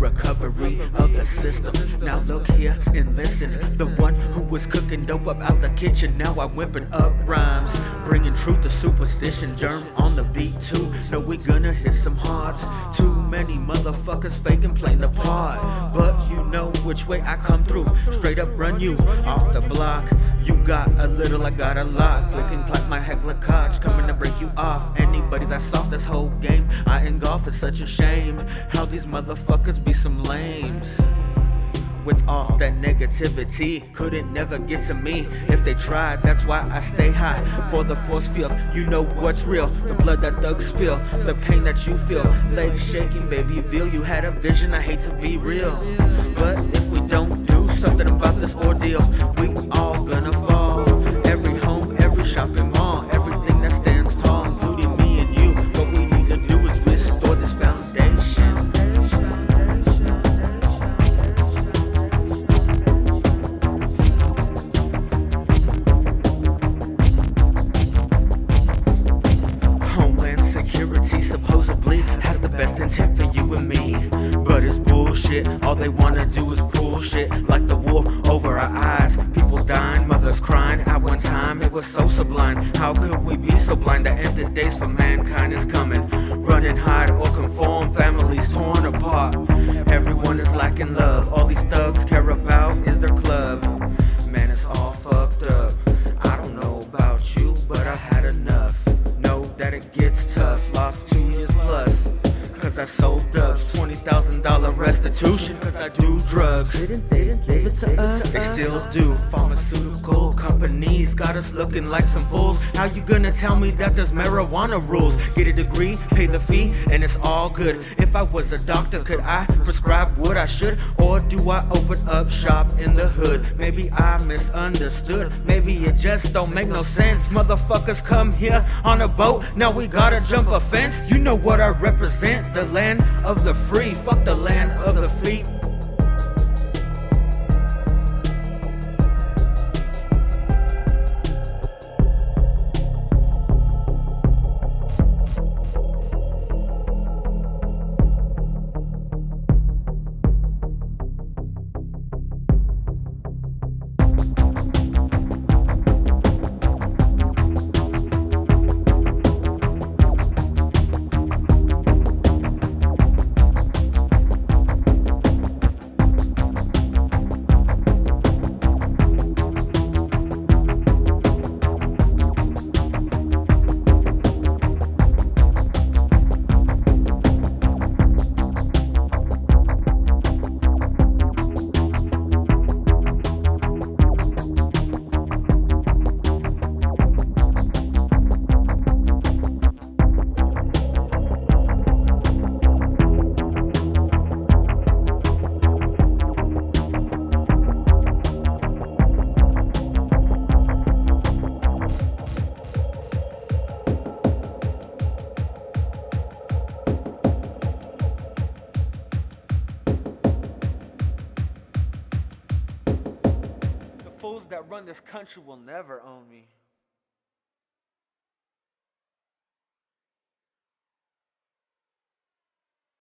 of the system. Now look here and listen. The one who was cooking dope up out the kitchen, now I'm whipping up rhymes. Bringing truth to superstition, germ on the beat too. Know we gonna hit some hearts. Too many motherfuckers faking playing the part. But you know which way I come through. Straight up run you off the block. You got a little, I got a lot. Click and clap my heckler koch, coming to break you off. Anybody that's soft, this whole game I engulf. It's such a shame how these motherfuckers be some lames with all that negativity. Couldn't never get to me if they tried. That's why I stay high for the force field. You know what's real. The blood that thugs spill, the pain that you feel. Legs shaking, baby, feel You had a vision. I hate to be real, but if we don't do something about this ordeal, we all gonna All they wanna do is pull shit Like the war over our eyes. People dying, mothers crying. At one time, it was so sublime. How could we be so blind? The end of days for mankind is coming. Run and hide or conform, families torn apart. Everyone is lacking love. Restitution. Cause I do drugs. Didn't they give it to us? They still do. Pharmaceutical companies got us looking like some fools. How you gonna tell me that there's marijuana rules? Get a degree, pay the fee, and it's all good. If I was a doctor, could I prescribe what I should? Or do I open up shop in the hood? Maybe I misunderstood. Maybe it just don't make no sense. Motherfuckers come here on a boat. Now we gotta jump a fence. You know what I represent? The land of the free. Fuck the land that run this country will never own me.